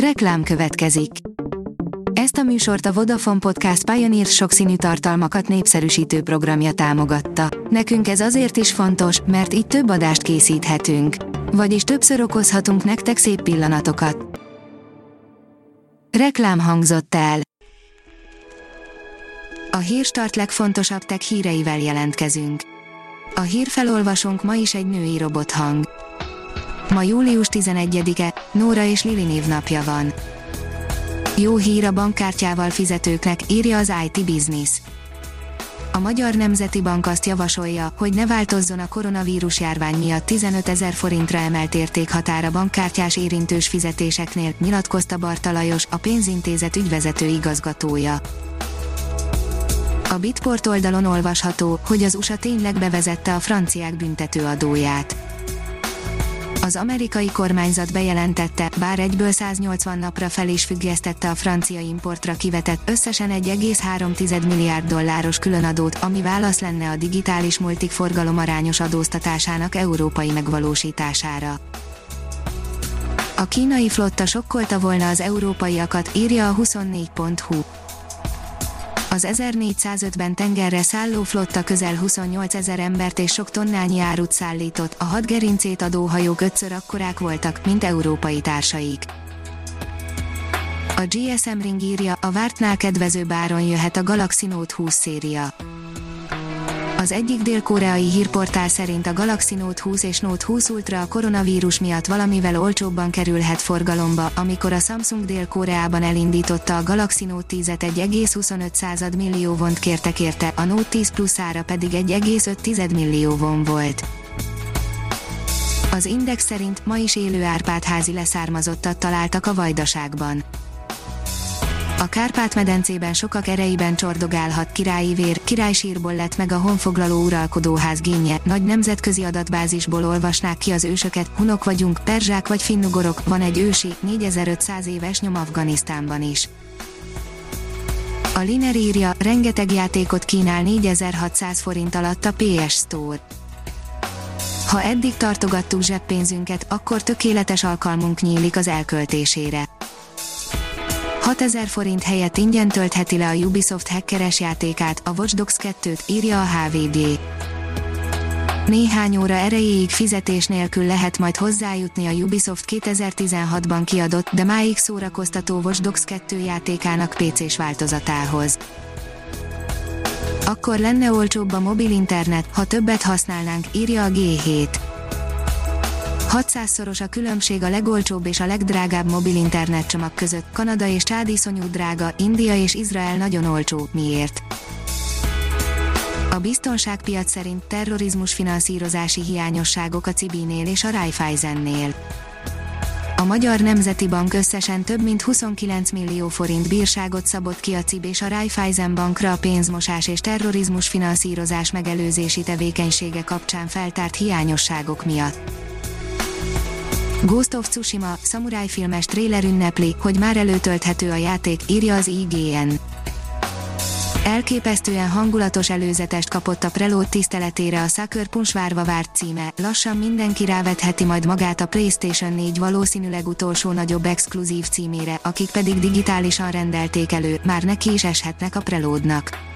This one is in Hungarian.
Reklám következik. Ezt a műsort a Vodafone Podcast Pioneer sokszínű tartalmakat népszerűsítő programja támogatta. Nekünk ez azért is fontos, mert így több adást készíthetünk. Vagyis többször okozhatunk nektek szép pillanatokat. Reklám hangzott el. A hírstart legfontosabb tech híreivel jelentkezünk. A hírfelolvasónk ma is egy női robothang. Ma július 11-e, Nóra és Lili névnapja van. Jó hír a bankkártyával fizetőknek, írja az IT Business. A Magyar Nemzeti Bank azt javasolja, hogy ne változzon a koronavírus járvány miatt 15 ezer forintra emelt értékhatára bankkártyás érintős fizetéseknél, nyilatkozta Barta Lajos, a pénzintézet ügyvezető igazgatója. A Bitport oldalon olvasható, hogy az USA tényleg bevezette a franciák büntetőadóját az amerikai kormányzat bejelentette, bár egyből 180 napra fel is függesztette a francia importra kivetett összesen 1,3 milliárd dolláros különadót, ami válasz lenne a digitális multik forgalom arányos adóztatásának európai megvalósítására. A kínai flotta sokkolta volna az európaiakat, írja a 24.hu az 1405-ben tengerre szálló flotta közel 28 ezer embert és sok tonnányi árut szállított, a hat gerincét adó hajók ötször akkorák voltak, mint európai társaik. A GSM Ring írja, a vártnál kedvező áron jöhet a Galaxy Note 20 széria. Az egyik dél-koreai hírportál szerint a Galaxy Note 20 és Note 20 Ultra a koronavírus miatt valamivel olcsóbban kerülhet forgalomba, amikor a Samsung Dél-Koreában elindította a Galaxy Note 10-et 1,25 millió vont kértek érte, a Note 10 Plus ára pedig 1,5 millió von volt. Az Index szerint ma is élő Árpád-házi leszármazottat találtak a Vajdaságban. A Kárpát-medencében sokak erejében csordogálhat királyi vér, királysírból lett meg a honfoglaló uralkodóház génje, nagy nemzetközi adatbázisból olvasnák ki az ősöket, hunok vagyunk, perzsák vagy finnugorok, van egy ősi, 4500 éves nyom Afganisztánban is. A Liner írja, rengeteg játékot kínál 4600 forint alatt a PS Store. Ha eddig tartogattuk zseppénzünket, akkor tökéletes alkalmunk nyílik az elköltésére 6000 forint helyett ingyen töltheti le a Ubisoft hackeres játékát, a Watch Dogs 2-t, írja a HVG. Néhány óra erejéig fizetés nélkül lehet majd hozzájutni a Ubisoft 2016-ban kiadott, de máig szórakoztató Watch Dogs 2 játékának PC-s változatához. Akkor lenne olcsóbb a mobil internet, ha többet használnánk, írja a G7. 600-szoros a különbség a legolcsóbb és a legdrágább mobil internetcsomag között. Kanada és Csád iszonyú drága, India és Izrael nagyon olcsó. Miért? A biztonságpiac szerint terrorizmus finanszírozási hiányosságok a Cibinél és a Raiffeisennél. A Magyar Nemzeti Bank összesen több mint 29 millió forint bírságot szabott ki a CIB és a Raiffeisen bankra a pénzmosás és terrorizmus finanszírozás megelőzési tevékenysége kapcsán feltárt hiányosságok miatt. Ghost of Tsushima, szamuráj filmes trailer ünnepli, hogy már előtölthető a játék, írja az IGN. Elképesztően hangulatos előzetest kapott a Preload tiszteletére a Sucker Punch várva várt címe, lassan mindenki rávetheti majd magát a PlayStation 4 valószínűleg utolsó nagyobb exkluzív címére, akik pedig digitálisan rendelték elő, már neki is eshetnek a Preloadnak.